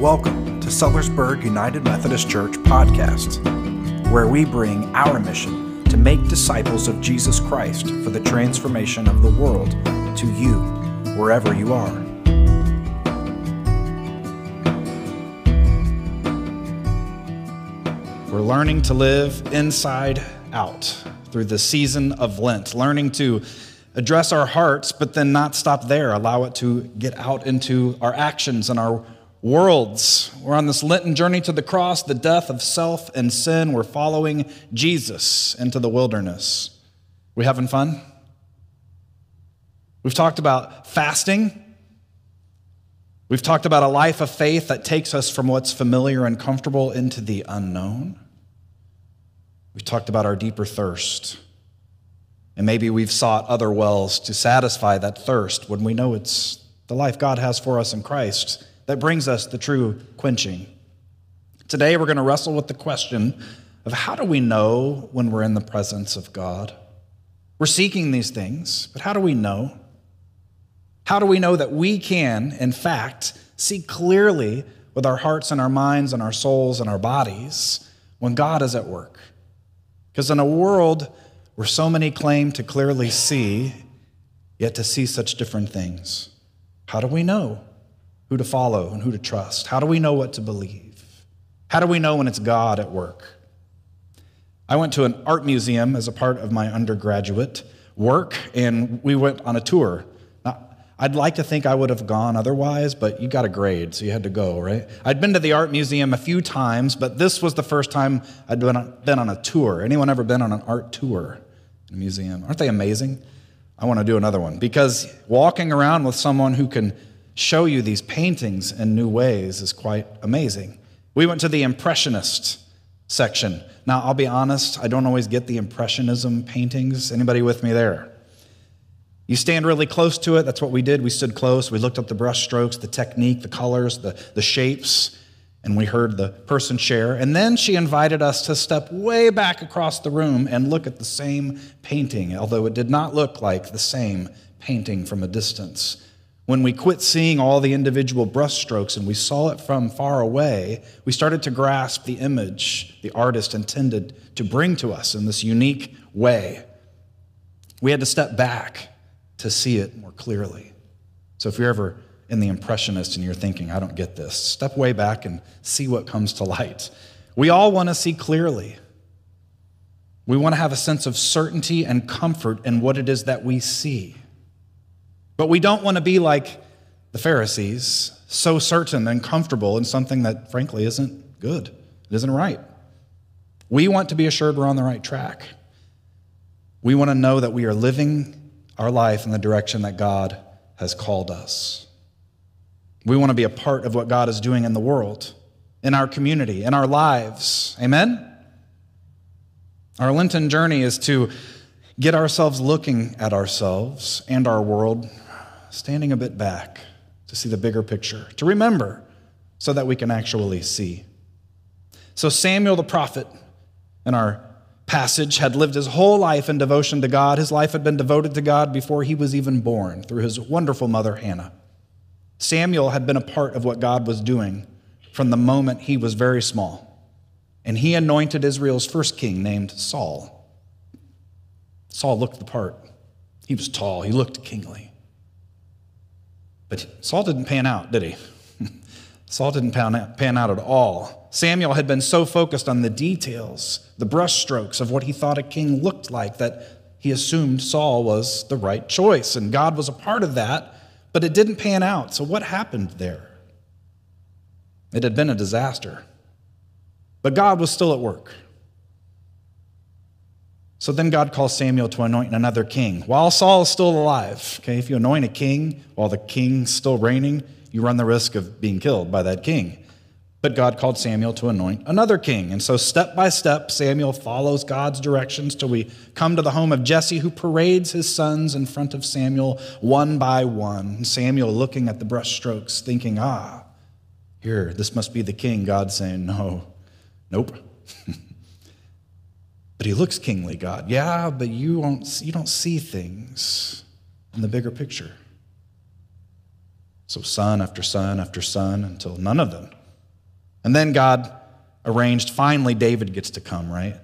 Welcome to Sellersburg United Methodist Church podcast, where we bring our mission to make disciples of Jesus Christ for the transformation of the world to you, wherever you are. We're learning to live inside out through the season of Lent, learning to address our hearts, but then not stop there, allow it to get out into our actions and our worlds. We're on this Lenten journey to the cross, the death of self and sin. We're following Jesus into the wilderness. We having fun? We've talked about fasting. We've talked about a life of faith that takes us from what's familiar and comfortable into the unknown. We've talked about our deeper thirst. And maybe we've sought other wells to satisfy that thirst when we know it's the life God has for us in Christ that brings us the true quenching. Today, we're going to wrestle with the question of how do we know when we're in the presence of God? We're seeking these things, but how do we know? How do we know that we can, in fact, see clearly with our hearts and our minds and our souls and our bodies when God is at work? Because in a world where so many claim to clearly see, yet to see such different things, how do we know? Who to follow and who to trust? How do we know what to believe? How do we know when it's God at work? I went to an art museum as a part of my undergraduate work, and we went on a tour. Now, I'd like to think I would have gone otherwise, but you got a grade, so you had to go, right? I'd been to the art museum a few times, but this was the first time I'd been on, been on a tour. Anyone ever been on an art tour in a museum? Aren't they amazing? I want to do another one because walking around with someone who can show you these paintings in new ways is quite amazing. We went to the Impressionist section. Now, I'll be honest, I don't always get the Impressionism paintings. Anybody with me there? You stand really close to it. That's what we did. We stood close. We looked up the brush strokes, the technique, the colors, the, the shapes, and we heard the person share. And then she invited us to step way back across the room and look at the same painting, although it did not look like the same painting from a distance. When we quit seeing all the individual brushstrokes and we saw it from far away, we started to grasp the image the artist intended to bring to us in this unique way. We had to step back to see it more clearly. So if you're ever in the impressionist and you're thinking, I don't get this, step way back and see what comes to light. We all want to see clearly. We want to have a sense of certainty and comfort in what it is that we see. But we don't want to be like the Pharisees, so certain and comfortable in something that frankly isn't good, it isn't right. We want to be assured we're on the right track. We want to know that we are living our life in the direction that God has called us. We want to be a part of what God is doing in the world, in our community, in our lives. Amen? Our Lenten journey is to get ourselves looking at ourselves and our world standing a bit back to see the bigger picture, to remember so that we can actually see. So, Samuel the prophet in our passage had lived his whole life in devotion to God. His life had been devoted to God before he was even born through his wonderful mother, Hannah. Samuel had been a part of what God was doing from the moment he was very small. And he anointed Israel's first king named Saul. Saul looked the part. He was tall, he looked kingly. But Saul didn't pan out, did he? Saul didn't pan out, pan out at all. Samuel had been so focused on the details, the brushstrokes of what he thought a king looked like, that he assumed Saul was the right choice. And God was a part of that, but it didn't pan out. So, what happened there? It had been a disaster. But God was still at work. So then God calls Samuel to anoint another king while Saul is still alive. Okay, if you anoint a king while the king's still reigning, you run the risk of being killed by that king. But God called Samuel to anoint another king. And so, step by step, Samuel follows God's directions till we come to the home of Jesse, who parades his sons in front of Samuel one by one. Samuel looking at the brushstrokes, thinking, ah, here, this must be the king. God saying, no, nope. But he looks kingly, God. Yeah, but you don't, you don't see things in the bigger picture. So, son after son after son, until none of them And then God arranged finally David gets to come, right? I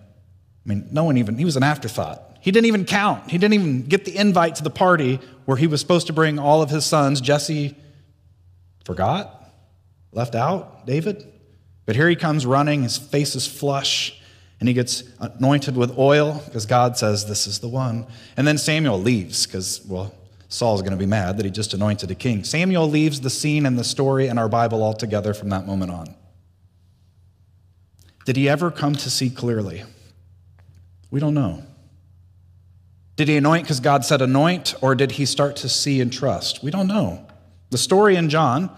mean, no one even, he was an afterthought. He didn't even count. He didn't even get the invite to the party where he was supposed to bring all of his sons. Jesse forgot, left out David. But here he comes running, his face is flush, and he gets anointed with oil because God says this is the one. And then Samuel leaves because, well, Saul's going to be mad that he just anointed a king. Samuel leaves the scene and the story and our Bible altogether from that moment on. Did he ever come to see clearly? We don't know. Did he anoint because God said anoint, or did he start to see and trust? We don't know. The story in John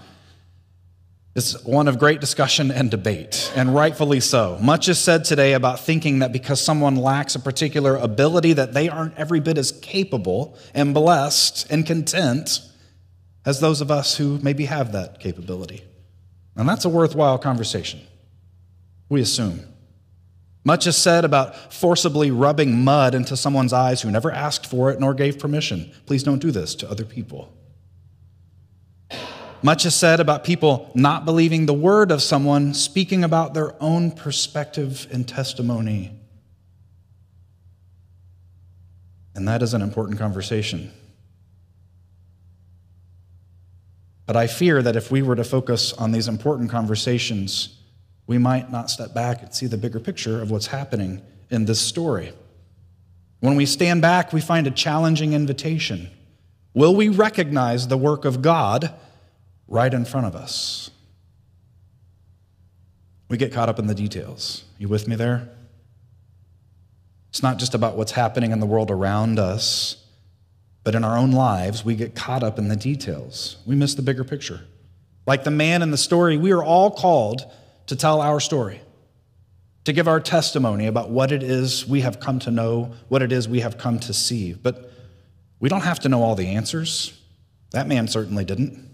is one of great discussion and debate, and rightfully so. Much is said today about thinking that because someone lacks a particular ability, that they aren't every bit as capable and blessed and content as those of us who maybe have that capability. And that's a worthwhile conversation. We assume. Much is said about forcibly rubbing mud into someone's eyes who never asked for it nor gave permission. Please don't do this to other people. Much is said about people not believing the word of someone speaking about their own perspective and testimony. And that is an important conversation. But I fear that if we were to focus on these important conversations, we might not step back and see the bigger picture of what's happening in this story. When we stand back, we find a challenging invitation. Will we recognize the work of God right in front of us? We get caught up in the details. You with me there? It's not just about what's happening in the world around us, but in our own lives, we get caught up in the details. We miss the bigger picture. Like the man in the story, we are all called to tell our story, to give our testimony about what it is we have come to know, what it is we have come to see. But we don't have to know all the answers. That man certainly didn't.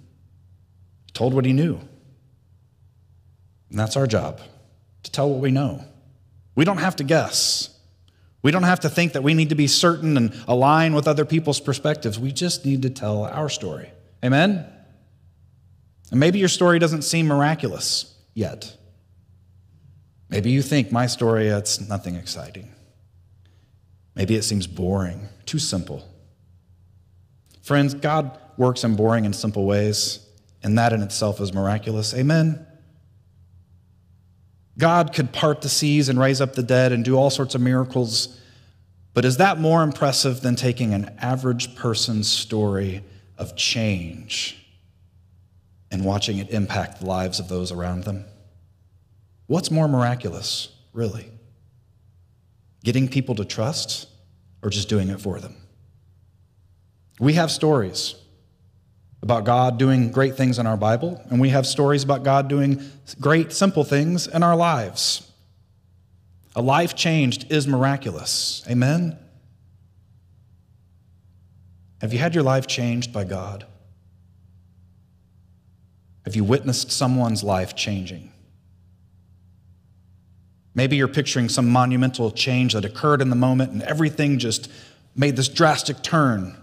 Told what he knew. And that's our job, to tell what we know. We don't have to guess. We don't have to think that we need to be certain and align with other people's perspectives. We just need to tell our story. Amen? And maybe your story doesn't seem miraculous yet. Maybe you think my story, it's nothing exciting. Maybe it seems boring, too simple. Friends, God works in boring and simple ways, and that in itself is miraculous. Amen. God could part the seas and raise up the dead and do all sorts of miracles, but is that more impressive than taking an average person's story of change and watching it impact the lives of those around them? What's more miraculous, really? Getting people to trust or just doing it for them? We have stories about God doing great things in our Bible, and we have stories about God doing great, simple things in our lives. A life changed is miraculous. Amen? Have you had your life changed by God? Have you witnessed someone's life changing? Maybe you're picturing some monumental change that occurred in the moment and everything just made this drastic turn.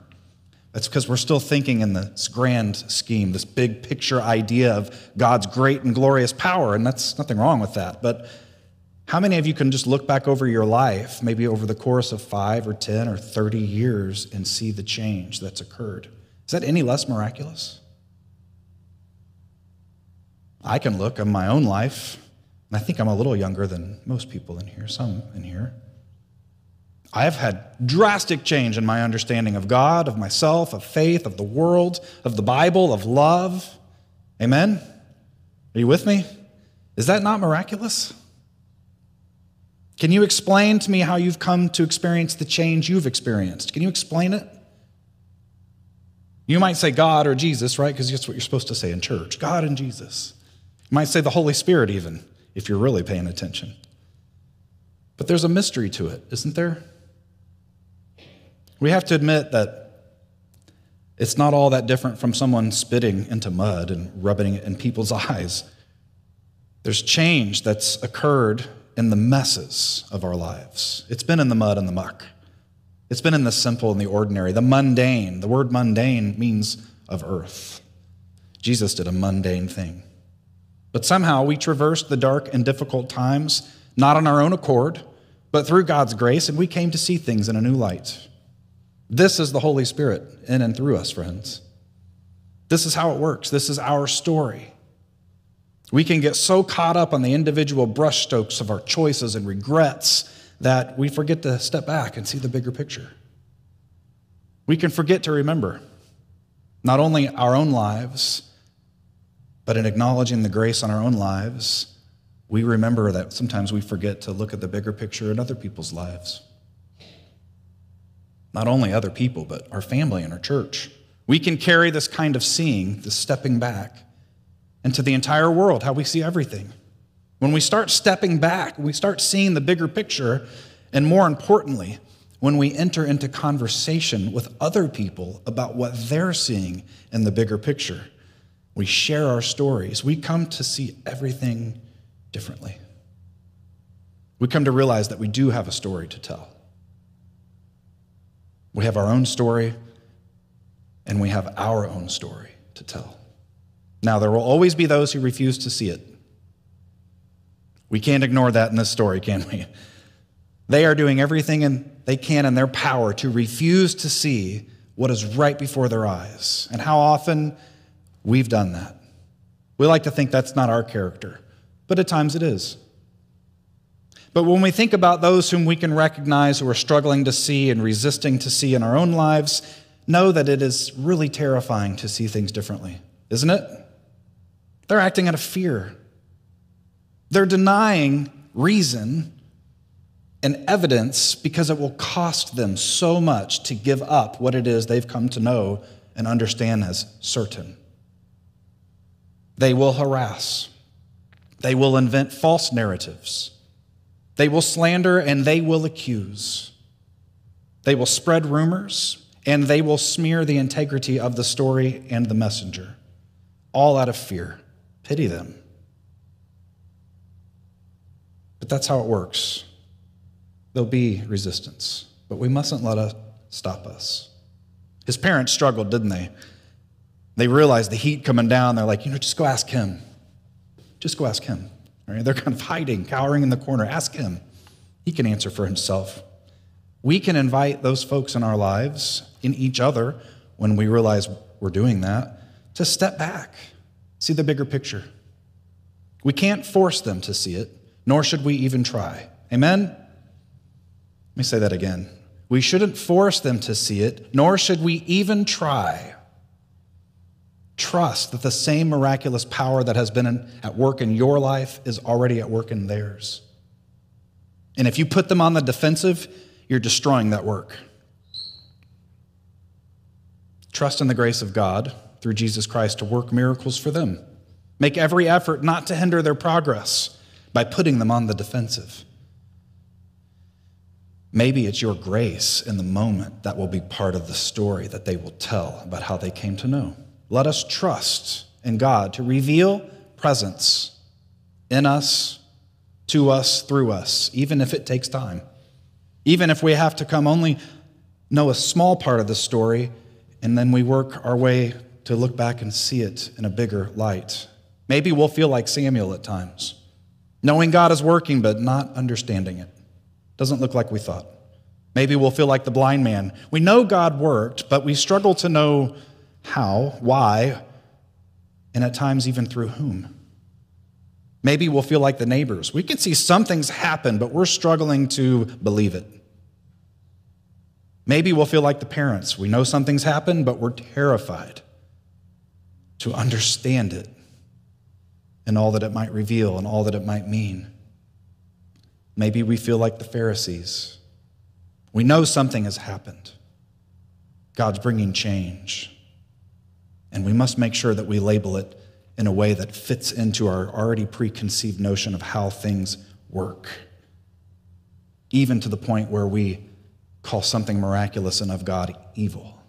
That's because we're still thinking in this grand scheme, this big picture idea of God's great and glorious power, and that's nothing wrong with that. But how many of you can just look back over your life, maybe over the course of five or 10 or 30 years, and see the change that's occurred? Is that any less miraculous? I can look at my own life and I think I'm a little younger than most people in here, some in here. I've had drastic change in my understanding of God, of myself, of faith, of the world, of the Bible, of love. Amen? Are you with me? Is that not miraculous? Can you explain to me how you've come to experience the change you've experienced? Can you explain it? You might say God or Jesus, right? Because that's what you're supposed to say in church God and Jesus. You might say the Holy Spirit, even if you're really paying attention. But there's a mystery to it, isn't there? We have to admit that it's not all that different from someone spitting into mud and rubbing it in people's eyes. There's change that's occurred in the messes of our lives. It's been in the mud and the muck. It's been in the simple and the ordinary, the mundane. The word mundane means of earth. Jesus did a mundane thing. But somehow we traversed the dark and difficult times, not on our own accord, but through God's grace, and we came to see things in a new light. This is the Holy Spirit in and through us, friends. This is how it works. This is our story. We can get so caught up on the individual brushstrokes of our choices and regrets that we forget to step back and see the bigger picture. We can forget to remember not only our own lives, but in acknowledging the grace on our own lives, we remember that sometimes we forget to look at the bigger picture in other people's lives. Not only other people, but our family and our church. We can carry this kind of seeing, this stepping back, into the entire world, how we see everything. When we start stepping back, we start seeing the bigger picture, and more importantly, when we enter into conversation with other people about what they're seeing in the bigger picture, we share our stories. We come to see everything differently. We come to realize that we do have a story to tell. We have our own story, and we have our own story to tell. Now, there will always be those who refuse to see it. We can't ignore that in this story, can we? They are doing everything in, they can in their power to refuse to see what is right before their eyes. And how often we've done that. We like to think that's not our character, but at times it is. But when we think about those whom we can recognize who are struggling to see and resisting to see in our own lives, know that it is really terrifying to see things differently, isn't it? They're acting out of fear. They're denying reason and evidence because it will cost them so much to give up what it is they've come to know and understand as certain. They will harass, they will invent false narratives, they will slander and they will accuse, they will spread rumors and they will smear the integrity of the story and the messenger, all out of fear. Pity them. But that's how it works. There'll be resistance, but we mustn't let it stop us. His parents struggled, didn't they? They realized the heat coming down. They're like, you know, just go ask him. Just go ask him. Right? They're kind of hiding, cowering in the corner. Ask him. He can answer for himself. We can invite those folks in our lives, in each other, when we realize we're doing that, to step back, see the bigger picture. We can't force them to see it, nor should we even try. Amen? Let me say that again. We shouldn't force them to see it, nor should we even try. Trust that the same miraculous power that has been at work in your life is already at work in theirs. And if you put them on the defensive, you're destroying that work. Trust in the grace of God through Jesus Christ to work miracles for them. Make every effort not to hinder their progress by putting them on the defensive. Maybe it's your grace in the moment that will be part of the story that they will tell about how they came to know. Let us trust in God to reveal presence in us, to us, through us, even if it takes time. Even if we have to come only know a small part of the story and then we work our way to look back and see it in a bigger light. Maybe we'll feel like Samuel at times, knowing God is working but not understanding it. Doesn't look like we thought. Maybe we'll feel like the blind man. We know God worked, but we struggle to know how, why, and at times even through whom. Maybe we'll feel like the neighbors. We can see some things happen, but we're struggling to believe it. Maybe we'll feel like the parents. We know something's happened, but we're terrified to understand it and all that it might reveal and all that it might mean. Maybe we feel like the Pharisees. We know something has happened. God's bringing change. And we must make sure that we label it in a way that fits into our already preconceived notion of how things work, even to the point where we call something miraculous and of God evil,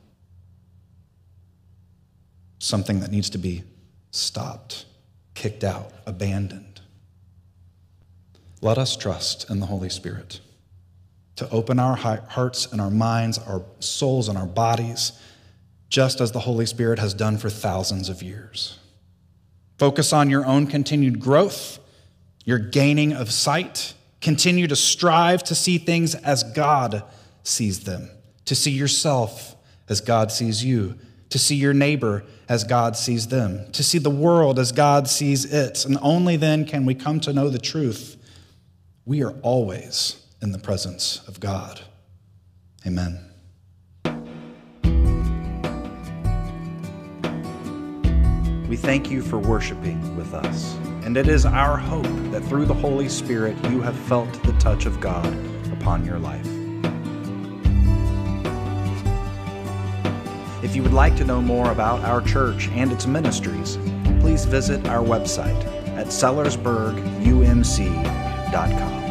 something that needs to be stopped, kicked out, abandoned. Let us trust in the Holy Spirit to open our hearts and our minds, our souls and our bodies, just as the Holy Spirit has done for thousands of years. Focus on your own continued growth, your gaining of sight. Continue to strive to see things as God sees them, to see yourself as God sees you, to see your neighbor as God sees them, to see the world as God sees it. And only then can we come to know the truth. We are always in the presence of God. Amen. We thank you for worshiping with us. And it is our hope that through the Holy Spirit you have felt the touch of God upon your life. If you would like to know more about our church and its ministries, please visit our website at sellersburgumc.com.